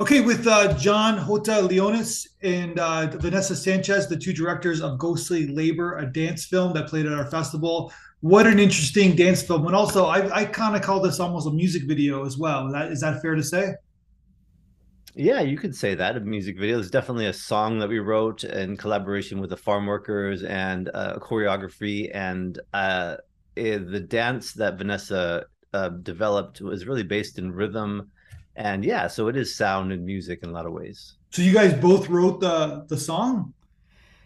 Okay, with uh, John Jota Leaños and uh, Vanessa Sanchez, the two directors of Ghostly Labor, a dance film that played at our festival. What an interesting dance film. And also, I, I kind of call this almost a music video as well. Is that, is that fair to say? Yeah, you could say that. A music video is definitely a song that we wrote in collaboration with the farm workers and uh, choreography. And uh, eh, the dance that Vanessa uh, developed was really based in rhythm and yeah so it is sound and music in a lot of ways. So you guys both wrote the the song?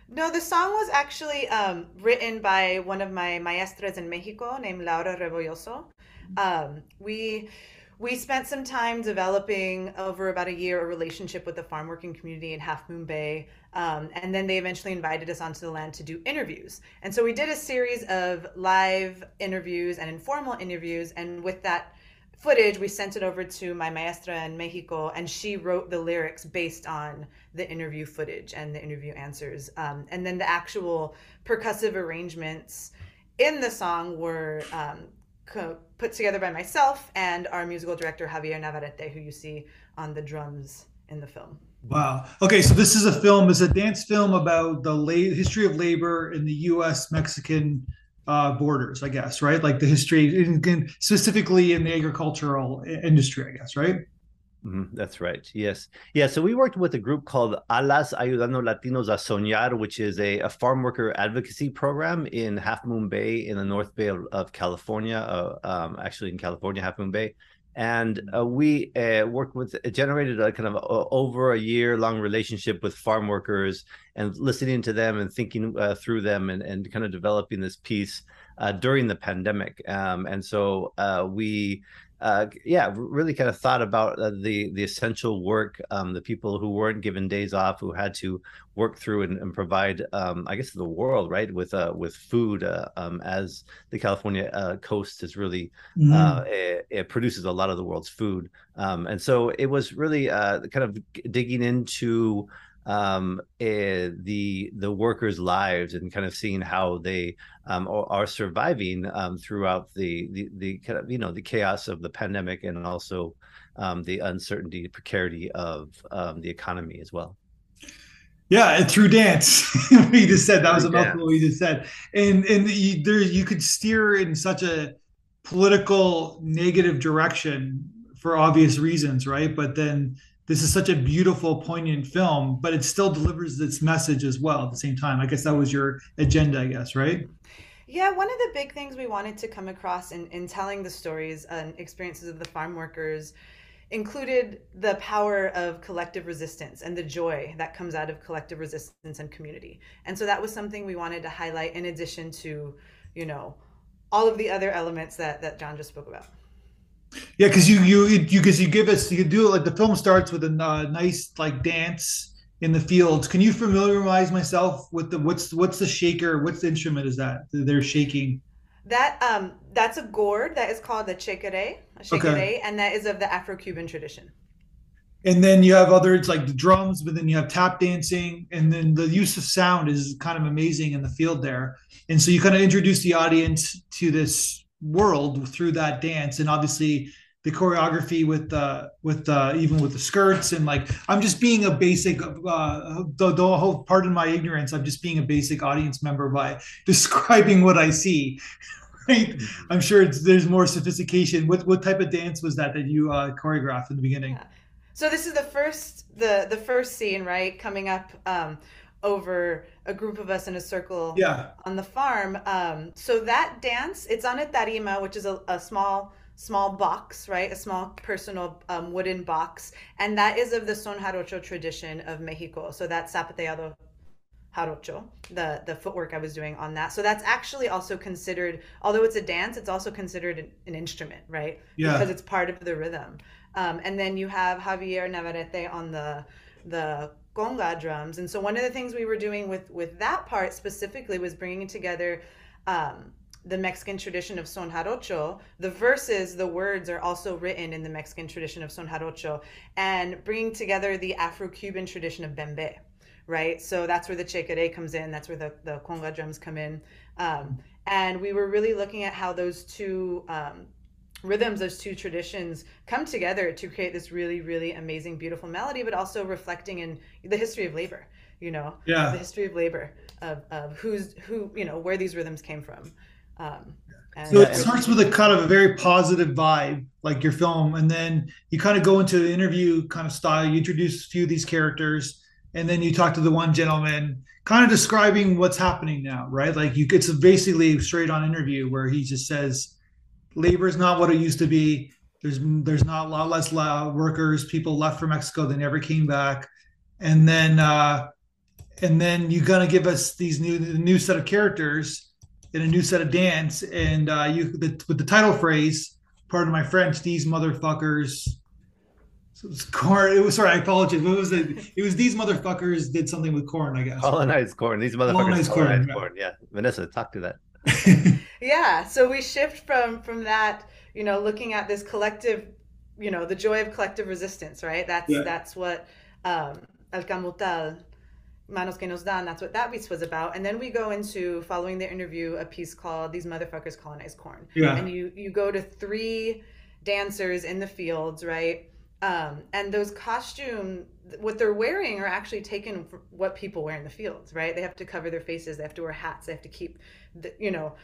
No the song was actually um, written by one of my maestras in mexico named laura rebolloso. Um, we we spent some time developing over about a year a relationship with the farm working community in half moon bay um, and then they eventually invited us onto the land to do interviews. And so we did a series of live interviews and informal interviews and with that footage, we sent it over to my maestra in Mexico, and she wrote the lyrics based on the interview footage and the interview answers. Um, and then the actual percussive arrangements in the song were um, co- put together by myself and our musical director, Javier Navarrete, who you see on the drums in the film. Wow. Okay, so this is a film, it's a dance film about the la- history of labor in the US Mexican uh, borders, I guess, right? Like the history, in, in, specifically in the agricultural industry, I guess, right? Mm-hmm. That's right. Yes. Yeah. So we worked with a group called Alas Ayudando Latinos a Soñar, which is a, a farm worker advocacy program in Half Moon Bay in the North Bay of, of California, uh, um, actually in California, Half Moon Bay and uh, we uh, worked with generated a kind of a, over a year long relationship with farm workers and listening to them and thinking uh, through them and, and kind of developing this piece uh, during the pandemic. Um, and so uh, we uh, yeah, really kind of thought about uh, the the essential work, um, the people who weren't given days off, who had to work through and, and provide, um, I guess, the world right with uh, with food, uh, um, as the California uh, coast is really mm. it, it, produces a lot of the world's food, um, and so it was really kind of digging into um, uh, the the workers' lives and kind of seeing how they um, are, surviving um, throughout the, the the kind of you know the chaos of the pandemic and also um, the uncertainty, precarity of um, the economy as well. Yeah, and through dance, we just said that was a mouthful. We just said, and and you, there you could steer in such a political negative direction for obvious reasons, right? But then this is such a beautiful, poignant film, but it still delivers its message as well at the same time. I guess that was your agenda, I guess, right? Yeah, one of the big things we wanted to come across in, in telling the stories and experiences of the farm workers included the power of collective resistance and the joy that comes out of collective resistance and community. And so that was something we wanted to highlight in addition to, you know, all of the other elements that, that John just spoke about. Yeah, because you you you because you give us you do it like the film starts with a uh, nice like dance in the fields. Can you familiarize myself with the what's what's the shaker? What's the instrument is that they're shaking? That um that's a gourd that is called the chekere, okay. and that is of the Afro-Cuban tradition. And then you have others like the drums, but then you have tap dancing, and then the use of sound is kind of amazing in the field there. And so you kind of introduce the audience to this world through that dance. And obviously the choreography with the with the even with the skirts and like i'm just being a basic uh the, the whole pardon my ignorance i'm just being a basic audience member by describing what i see right? I'm sure there's more sophistication. What what type of dance was that that you uh choreographed in the beginning? Yeah. so this is the first the the first scene right coming up um over a group of us in a circle yeah. on the farm. Um, so that dance, it's on a tarima, which is a, a small small box, right? A small personal um, wooden box, and that is of the son jarocho tradition of Mexico. So that's zapateado jarocho, the the footwork I was doing on that. So that's actually also considered, although it's a dance, it's also considered an, an instrument, right? Yeah. Because it's part of the rhythm. Um, and then you have Javier Navarrete on the the conga drums. And so one of the things we were doing with with that part specifically was bringing together um, the Mexican tradition of son jarocho. The verses, the words are also written in the Mexican tradition of son jarocho, and bringing together the Afro-Cuban tradition of bembe. Right, so that's where the chekere comes in. That's where the, the conga drums come in. Um, and we were really looking at how those two um, rhythms, those two traditions come together to create this really, really amazing, beautiful melody, but also reflecting in the history of labor, you know, yeah. the history of labor, of, of who's, who, you know, where these rhythms came from. Um, so it starts with a kind of a very positive vibe, like your film, and then you kind of go into the interview kind of style. You introduce a few of these characters, and then you talk to the one gentleman, kind of describing what's happening now, right? Like you, it's basically straight on interview where he just says, labor is not what it used to be. There's there's not a lot less workers. People left for Mexico. They never came back, and then uh, and then you're gonna give us these new new set of characters in a new set of dance, and uh, you the, with the title phrase. Pardon my French. These motherfuckers. So it was corn. It was sorry. I apologize. What was it? It was these motherfuckers did something with corn. I guess. Colonized corn. These motherfuckers colonized, colonized corn. corn. Yeah. Vanessa, talk to that. yeah so we shift from from that you know looking at this collective you know the joy of collective resistance right? That's yeah. that's what um el camutal manos que nos dan that's what that piece was about. And then we go into following the interview a piece called these motherfuckers colonize corn. Yeah. and you you go to three dancers in the fields right? Um, and those costume what they're wearing are actually taken from what people wear in the fields right? They have to cover their faces they have to wear hats they have to keep the, you know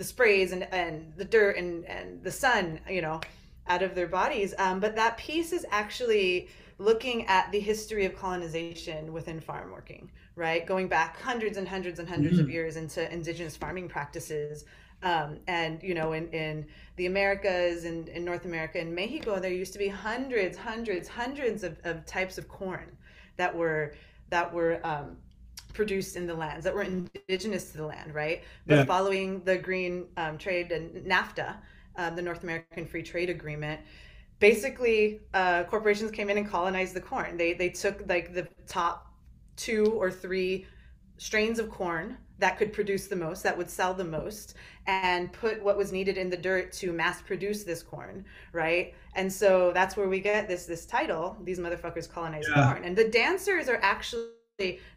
the sprays and, and the dirt and, and the sun you know out of their bodies. Um, but that piece is actually looking at the history of colonization within farm working right? Going back hundreds and hundreds and 100s mm-hmm. of years into indigenous farming practices. Um, and you know, in, in the Americas and in North America and Mexico, there used to be hundreds, hundreds, hundreds of, of types of corn that were that were um, produced in the lands that were indigenous to the land, right? But yeah. following the green um, trade and NAFTA, um, the North American Free Trade Agreement, basically uh, corporations came in and colonized the corn. They they took like the top two or three strains of corn that could produce the most, that would sell the most, and put what was needed in the dirt to mass produce this corn, right? And so that's where we get this this title, these motherfuckers colonized yeah. corn. And the dancers are actually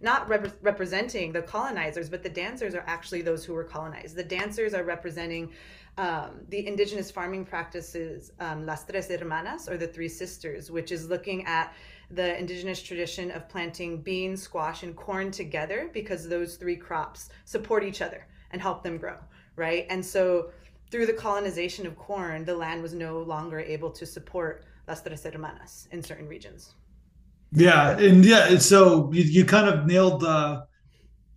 not rep- representing the colonizers, but the dancers are actually those who were colonized. The dancers are representing um, the indigenous farming practices, um, Las Tres Hermanas, or the Three Sisters, which is looking at the indigenous tradition of planting beans, squash, and corn together because those three crops support each other and help them grow, right? And so through the colonization of corn, the land was no longer able to support Las Tres Hermanas in certain regions. Yeah, and yeah, so you, you kind of nailed the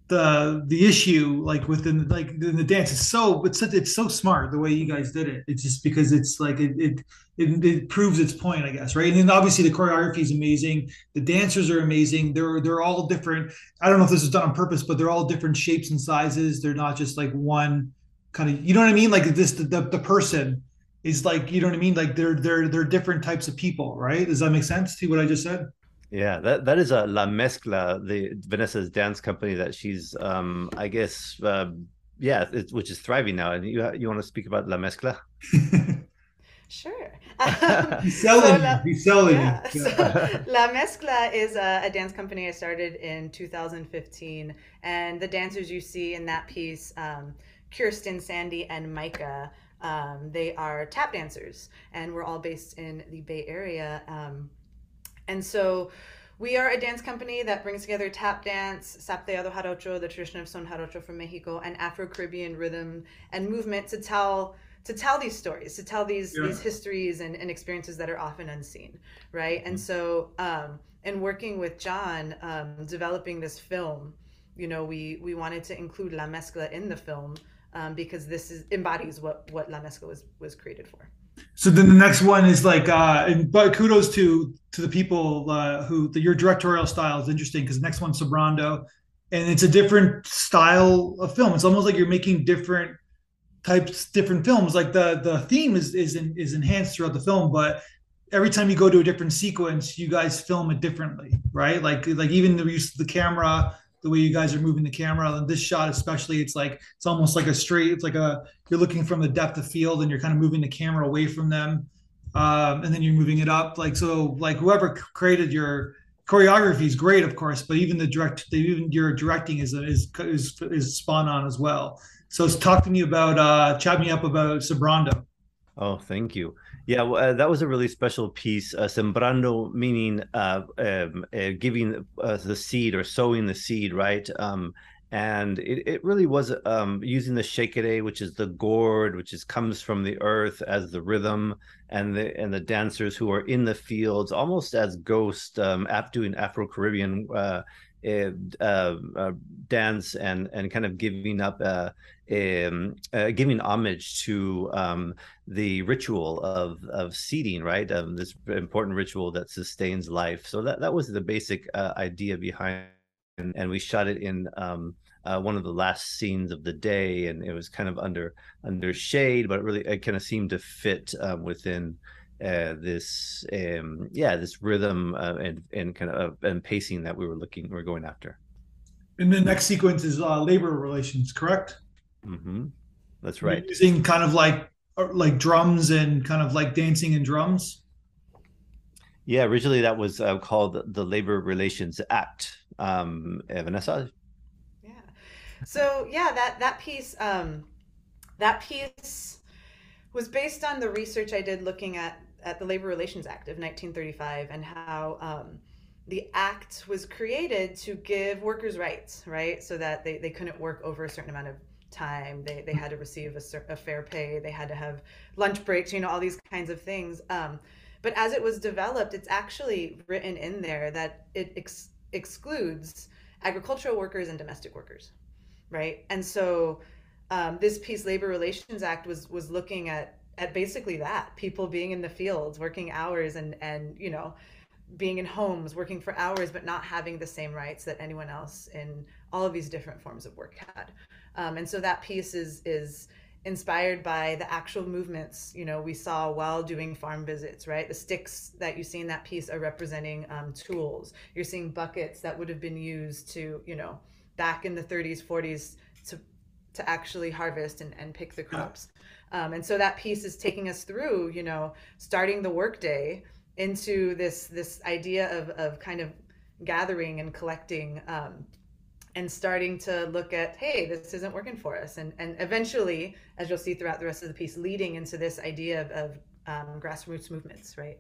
the the issue like within like in the dance. It's so it's it's so smart the way you guys did it. It's just because it's like it it, it it proves its point i guess right? And then obviously the choreography is amazing. The dancers are amazing. They're they're all different. I don't know if this is done on purpose but they're all different shapes and sizes. They're not just like one kind of you know what i mean? Like this the, the, the person is like you know what i mean? Like they're they're they're different types of people right? Does that make sense to what i just said yeah, that that is a La Mezcla, the Vanessa's dance company that she's, um, I guess, uh, yeah, it, which is thriving now. And you you want to speak about La Mezcla? sure. He's selling. So La, He's selling. Yeah, so La Mezcla is a, a, dance company I started in 2015, and the dancers you see in that piece, um, Kirsten, Sandy, and Micah. Um, they are tap dancers, and we're all based in the Bay Area. Um, and so we are a dance company that brings together tap dance, zapateado jarocho, the tradition of son jarocho from Mexico, and Afro-Caribbean rhythm and movement to tell to tell these stories, to tell these yeah. these histories and, and experiences that are often unseen, right? Mm-hmm. And so, um, in working with John, um, developing this film, you know, we we wanted to include La Mezcla in the film um, because this is embodies what what La Mezcla was was created for so then the next one is like uh and but kudos to to the people uh who the, your directorial style is interesting because the next one's sobrando. And it's a different style of film. It's almost like you're making different types different films. Like the the theme is is in, is enhanced throughout the film but every time you go to a different sequence you guys film it differently right? Like like even the use of the camera the way you guys are moving the camera. And this shot especially it's like it's almost like a straight it's like a you're looking from the depth of field and you're kind of moving the camera away from them. Um, and then you're moving it up. Like so like whoever created your choreography is great of course but even the direct the, even your directing is is is, is spawn on as well. So talk to me about uh chat me up about sobrando Oh, thank you. Yeah, well, uh, that was a really special piece. Uh, sembrando meaning uh, um, uh, giving uh, the seed or sowing the seed, right? Um, and it, it really was um, using the shekere, which is the gourd, which is comes from the earth as the rhythm, and the and the dancers who are in the fields, almost as ghosts, um, doing Afro Caribbean uh, uh, uh, dance and and kind of giving up uh, um, uh, giving homage to um, the ritual of of seeding, right? Um, this important ritual that sustains life. So that that was the basic uh, idea behind, and, and, we shot it in um, uh, one of the last scenes of the day, and it was kind of under under shade, but really it kind of seemed to fit um, within. Uh, this um, yeah this rhythm uh, and and kind of and pacing that we were looking we we're going after and the next sequence is uh, labor relations correct Mm-hmm. That's right. You're using kind of like like drums and kind of like dancing and drums. Yeah, originally that was uh, called the Labor Relations Act. Um, Vanessa. Yeah. So yeah, that that piece um, that piece was based on the research I did looking at at the Labor Relations Act of 1935 and how um, the act was created to give workers rights, right? So that they, they couldn't work over a certain amount of time. They, they had to receive a, a, fair pay. They had to have lunch breaks, you know, all these kinds of things. Um, but as it was developed, it's actually written in there that it ex- excludes agricultural workers and domestic workers, right? And so um, this piece Labor Relations Act was was looking at at basically that people being in the fields, working hours, and and you know being in homes, working for hours, but not having the same rights that anyone else in all of these different forms of work had. Um, and so that piece is is inspired by the actual movements you know we saw while doing farm visits right? The sticks that you see in that piece are representing um, tools. You're seeing buckets that would have been used to you know back in the 30s 40s to to actually harvest and, and pick the crops. Um, and so that piece is taking us through you know starting the workday into this this idea of, of kind of gathering and collecting um, and starting to look at hey this isn't working for us and and eventually as you'll see throughout the rest of the piece leading into this idea of, of um, grassroots movements right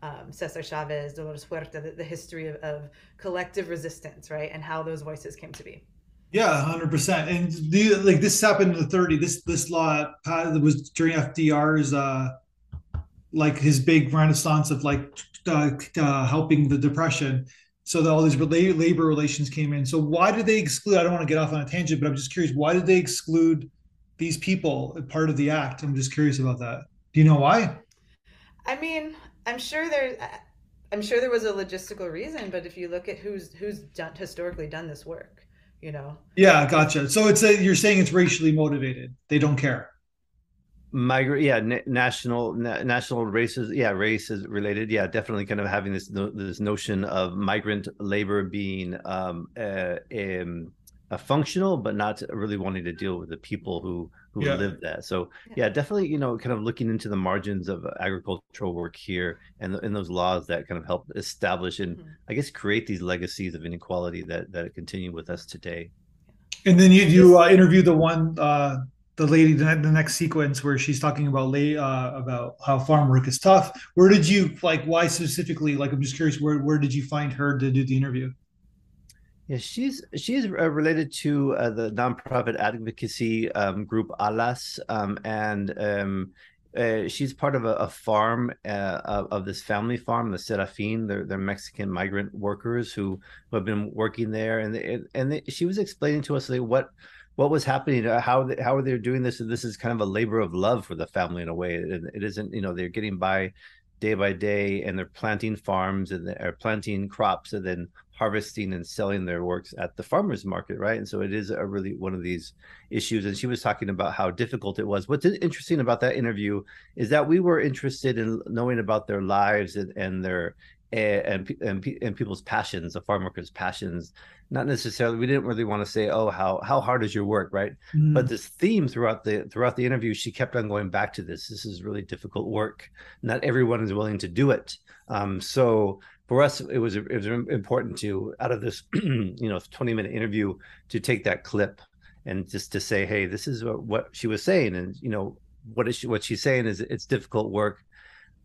um, Cesar Chavez, Dolores Huerta, the, the history of, of, collective resistance, right, and how those voices came to be. Yeah, hundred percent. And the, like this happened in the 30. This this law uh, was during FDR's uh, like his big renaissance of like uh, uh, helping the depression so that all these labor relations came in. So why did they exclude? I don't want to get off on a tangent, but I'm just curious. Why did they exclude these people part of the act? I'm just curious about that. Do you know why? I mean, I'm sure there, I'm sure there was a logistical reason, but if you look at who's who's done historically done this work, you know. Yeah, gotcha. So it's a you're saying it's racially motivated. They don't care migrant yeah na- national na- national races yeah race is related yeah definitely kind of having this no- this notion of migrant labor being um uh, um, a functional but not really wanting to deal with the people who who yeah. live there so yeah. yeah. definitely you know kind of looking into the margins of agricultural work here and in those laws that kind of help establish and mm-hmm. i guess create these legacies of inequality that that continue with us today and then you you uh, interview the one uh the lady the, next sequence where she's talking about lay uh, about how farm work is tough where did you like why specifically like i'm just curious where where did you find her to do the interview yeah, she's she's uh, related to uh, the nonprofit advocacy um, group Alas, um, and um, uh, she's part of a, a farm uh, of, of, this family farm, the Serafin. They're, they're Mexican migrant workers who, who have been working there, and they, and they, she was explaining to us like, what what was happening uh, how how are they doing this and this is kind of a labor of love for the family in a way it, it isn't you know they're getting by day by day and they're planting farms and they're planting crops and then harvesting and selling their works at the farmers market right? And so it is a really one of these issues and she was talking about how difficult it was. What's interesting about that interview is that we were interested in knowing about their lives and, and their and, and and people's passions, the farm workers' passions. Not necessarily. We didn't really want to say, "Oh, how how hard is your work?" Right? Mm. But this theme throughout the throughout the interview, she kept on going back to this. This is really difficult work. Not everyone is willing to do it. Um, so for us, it was it was important to out of this, you know, twenty minute interview to take that clip and just to say, "Hey, this is what, what she was saying," and you know, what is she, what she's saying is it's difficult work,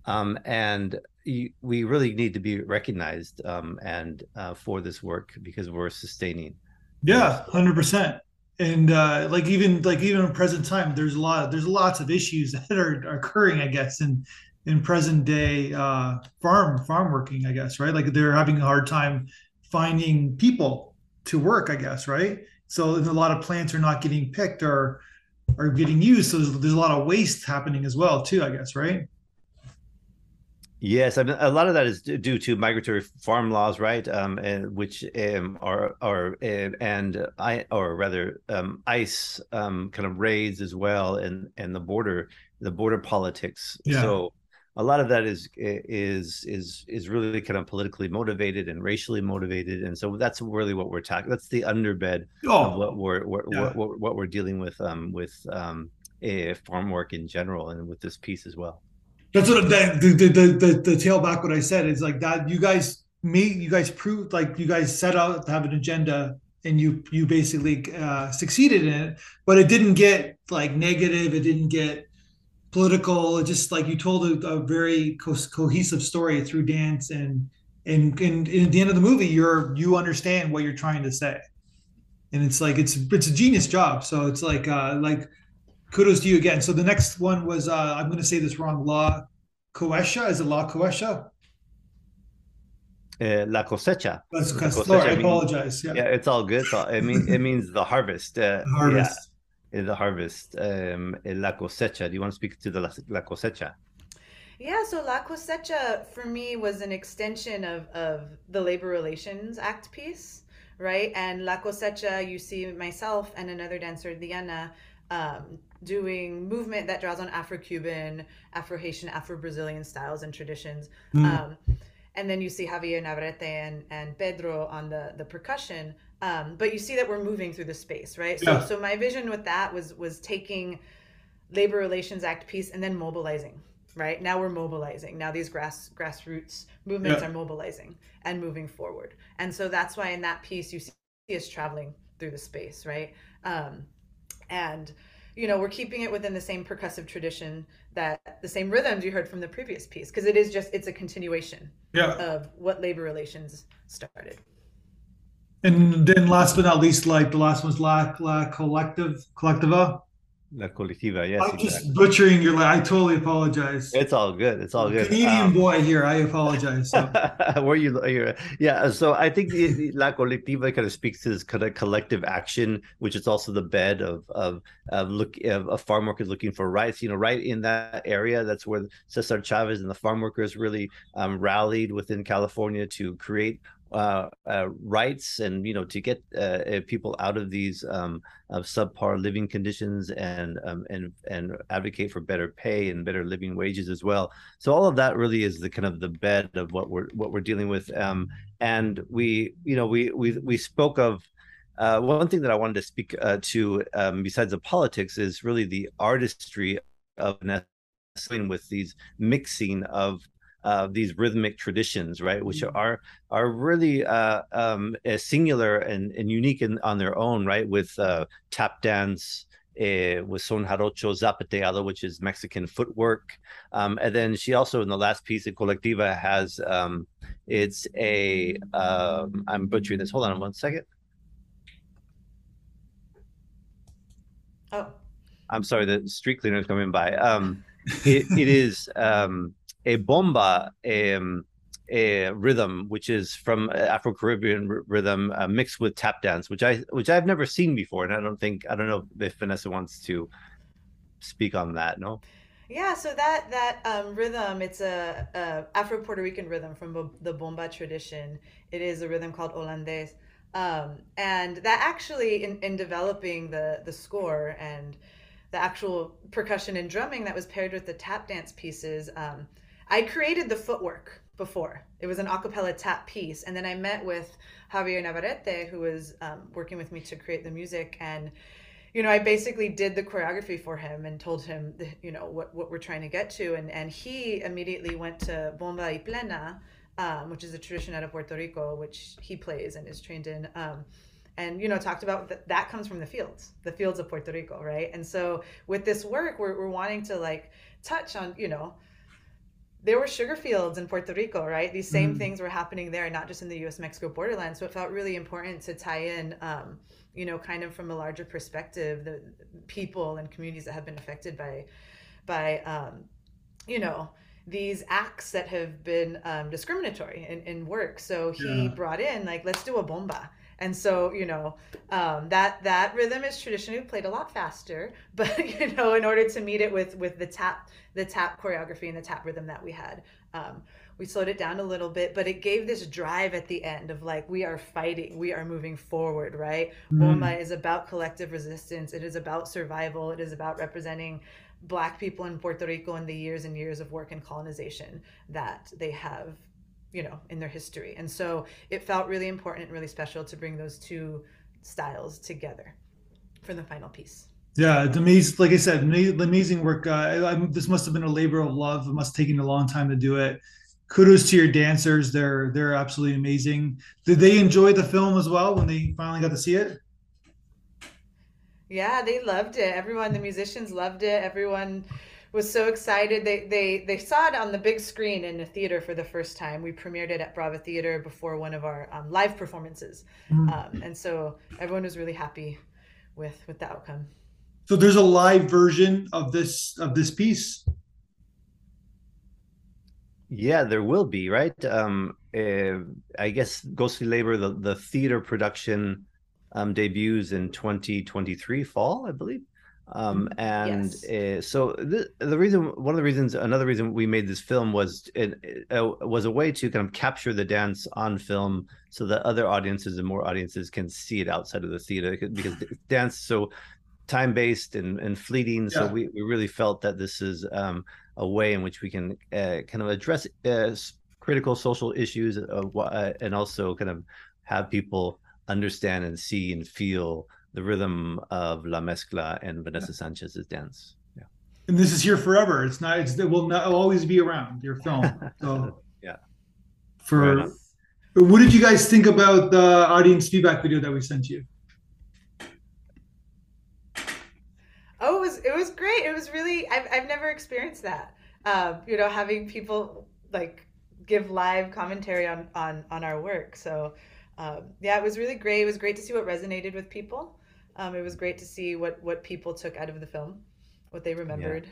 um, and we really need to be recognized um, and uh, for this work because we're sustaining. Yeah, hundred percent. And uh, like even like even in present time, there's a lot of, there's lots of issues that are, are occurring, I guess, in in present day uh, farm farm working, I guess, right? Like they're having a hard time finding people to work, I guess, right? So a lot of plants are not getting picked or are getting used. So there's, there's a lot of waste happening as well, too, I guess, right? Yes, I mean a lot of that is due to migratory farm laws, right? Um, and which um, are are and I or rather um, ICE um, kind of raids as well, and and the border the border politics. Yeah. So a lot of that is is is is really kind of politically motivated and racially motivated, and so that's really what we're talking. That's the underbed oh, of what we're, we're yeah. what, what, what, we're dealing with um, with um, a farm work in general, and with this piece as well. That's what the the, the the the tail back what I said is like that. You guys made you guys proved like you guys set out to have an agenda and you you basically uh, succeeded in it, but it didn't get like negative. It didn't get political. It just like you told a, a very co- cohesive story through dance, and, and and at the end of the movie, you're you understand what you're trying to say, and it's like it's it's a genius job. So it's like uh, like kudos to you again. So the next one was uh, I'm going to say this wrong. La Coesha is it La Coesha? Uh, la cosecha. That's cosecha. I apologize. Yeah. yeah, it's all good. So it means it means the harvest. Uh, harvest. Yeah the harvest, um, la cosecha. Do you want to speak to the la, la cosecha? Yeah, so La Cosecha for me was an extension of, of the Labor Relations Act piece, right? And La Cosecha, you see myself and another dancer, Diana, um, doing movement that draws on Afro Cuban, Afro Haitian, Afro Brazilian styles and traditions. Mm. Um, and then you see Javier Navarrete and, and Pedro on the, the percussion. Um, but you see that we're moving through the space, right? So, yeah. so my vision with that was was taking Labor Relations Act piece and then mobilizing. Right now we're mobilizing. Now these grass grassroots movements yeah. are mobilizing and moving forward. And so that's why in that piece you see us traveling through the space, right? Um, and you know we're keeping it within the same percussive tradition that the same rhythms you heard from the previous piece because it is just it's a continuation yeah. of what labor relations started and then last but not least, like the last one's La, La Collective, Collectiva. La Colectiva, yes. I'm exactly. just butchering your. I totally apologize. It's all good. It's all good. Canadian um, boy here. I apologize. So. Were you? You're, yeah. So I think the, La Colectiva kind of speaks to this kind of collective action, which is also the bed of of of look of, of farm workers looking for rights. You know, right in that area, that's where Cesar Chavez and the farm workers really um, rallied within California to create uh, uh, rights and you know to get uh, people out of these um, of subpar living conditions and um, and and advocate for better pay and better living wages as well. So all of that really is the kind of the bed of what we're what we're dealing with. Um, and we you know we we we spoke of. Uh, one thing that I wanted to speak uh, to, um, besides the politics, is really the artistry of with these mixing of uh, these rhythmic traditions, right, which mm-hmm. are are really uh, um, singular and, and unique in, on their own, right, with uh, tap dance. Uh, with son jarocho zapateado, which is Mexican footwork, um, and then she also in the last piece of Colectiva has um, it's a am um, butchering this. Hold on one second. Oh, I'm sorry. The street cleaner is coming by. Um, it, it is um, a bomba um, a rhythm, which is from Afro Caribbean r- rhythm uh, mixed with tap dance, which I which I've never seen before, and I don't think I don't know if Vanessa wants to speak on that. No. Yeah, so that that um, rhythm, it's a, a Afro Puerto Rican rhythm from bo- the bomba tradition. It is a rhythm called Holandés, um, and that actually in, in developing the the score and the actual percussion and drumming that was paired with the tap dance pieces. Um, I created the footwork before. It was an acapella tap piece. And then I met with Javier Navarrete, who was um, working with me to create the music. And, you know, I basically did the choreography for him and told him, the, you know, what, what we're trying to get to. And, and he immediately went to Bomba y Plena, um, which is a tradition out of Puerto Rico, which he plays and is trained in. Um, and you know talked about that that comes from the fields the fields of puerto rico right and so with this work we're, we're wanting to like touch on you know there were sugar fields in Puerto Rico, right? These same mm. things were happening there, not just in the U.S. Mexico borderland. So it felt really important to tie in, um, you know, kind of from a larger perspective, the people and communities that have been affected by, by, um, you know, these acts that have been um, discriminatory in, in work. So he yeah. brought in like, let's do a bomba and so you know um, that that rhythm is traditionally played a lot faster but you know in order to meet it with with the tap the tap choreography and the tap rhythm that we had um, we slowed it down a little bit but it gave this drive at the end of like we are fighting we are moving forward right mm. Is about collective resistance it is about survival it is about representing black people in puerto rico in the years and years of work and colonization that they have you know in their history. And so it felt really important and really special to bring those two styles together for the final piece. Yeah it's amazing like i said the amazing work uh, I, this must have been a labor of love. It must have taken a long time to do it. Kudos to your dancers. They're they're absolutely amazing. Did they enjoy the film as well when they finally got to see it? Yeah they loved it. Everyone the musicians loved it. Everyone was so excited. They they they saw it on the big screen in the theater for the first time. We premiered it at Brava Theater before one of our um, live performances, mm-hmm. um, and so everyone was really happy with with the outcome. So there's a live version of this of this piece. Yeah, there will be, right? Um, uh, I guess Ghostly Labor, the, the theater production um, debuts in 2023 fall, I believe. Um, mm-hmm. and yes. uh, so the, the reason, one of the reasons, another reason we made this film was it, uh, was a way to kind of capture the dance on film, so that other audiences and more audiences can see it outside of the theater because dance so time based and, and fleeting. Yeah. So we, we really felt that this is um, a way in which we can uh, kind of address uh, critical social issues uh, and also kind of have people understand and see and feel the rhythm of La Mezcla and Vanessa yeah. Sanchez's dance. Yeah. And this is here forever. It's not. It's, it will not it'll always be around your film. So yeah. For what did you guys think about the audience feedback video that we sent you? Oh, it was it was great. It was really I've I've never experienced that. Um, you know, having people like give live commentary on on on our work. So um, yeah, it was really great. It was great to see what resonated with people. Um, it was great to see what what people took out of the film, what they remembered,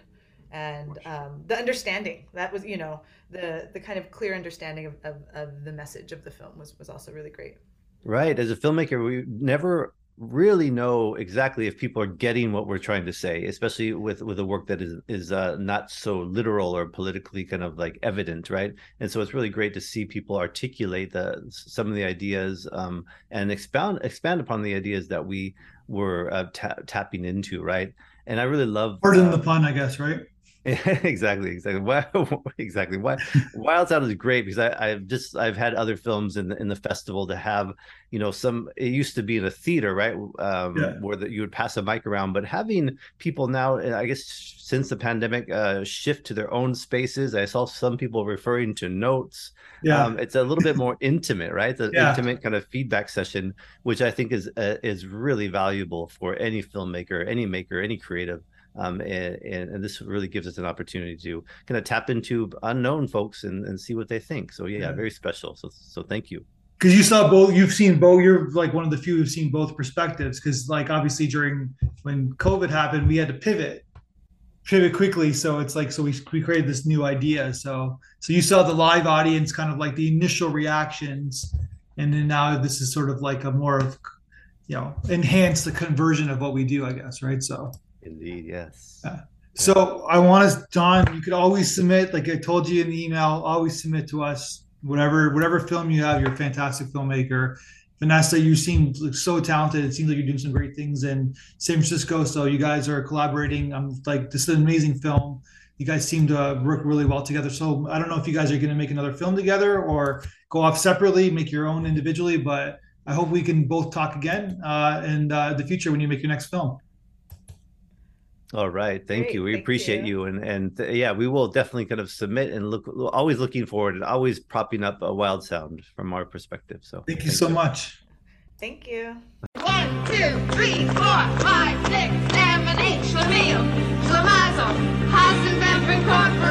yeah. and um, the understanding. That was you know the the kind of clear understanding of, of, of the message of the film was was also really great. Right. As a filmmaker, we never really know exactly if people are getting what we're trying to say, especially with with a work that is is uh, not so literal or politically kind of like evident, right? And so it's really great to see people articulate the some of the ideas um, and expound expand upon the ideas that we were uh, ta- tapping into, right? And I really love. Pardon uh, the pun, I guess, right? exactly, exactly. Why, exactly. Why, Wild Sound is great because I, have just I've had other films in the in the festival to have, you know, some. It used to be in a theater, right, um, yeah. where that you would pass a mic around, but having people now, I guess, since the pandemic, uh, shift to their own spaces. I saw some people referring to notes. Yeah, um, it's a little bit more intimate, right? The yeah. intimate kind of feedback session, which I think is uh, is really valuable for any filmmaker, any maker, any creative um, and, and, this really gives us an opportunity to kind of tap into unknown folks and, and see what they think. So yeah, yeah. very special. So so thank you. Because you saw both, you've seen both. You're like one of the few who've seen both perspectives. Because like obviously during when COVID happened, we had to pivot, pivot quickly. So it's like so we we created this new idea. So so you saw the live audience, kind of like the initial reactions, and then now this is sort of like a more of you know enhance the conversion of what we do, I guess. Right. So. Indeed, yes. Yeah. So I want us, Don. You could always submit, like I told you in the email, always submit to us whatever whatever film you have. You're a fantastic filmmaker. Vanessa, you seem so talented. It seems like you're doing some great things in San Francisco. So you guys are collaborating. I'm like, this is an amazing film. You guys seem to work really well together. So I don't know if you guys are going to make another film together or go off separately, make your own individually. But I hope we can both talk again uh, in uh, the future when you make your next film. All right, thank Great, you. We thank appreciate you. you, and and th- yeah, we will definitely kind of submit and look. Always looking forward and always propping up a wild sound from our perspective. So thank you thank so you. much. Thank you. two, three, four, five, six, seven, eight. Schlemiel, Schlemazel, Hasenpfeffer Incorporated.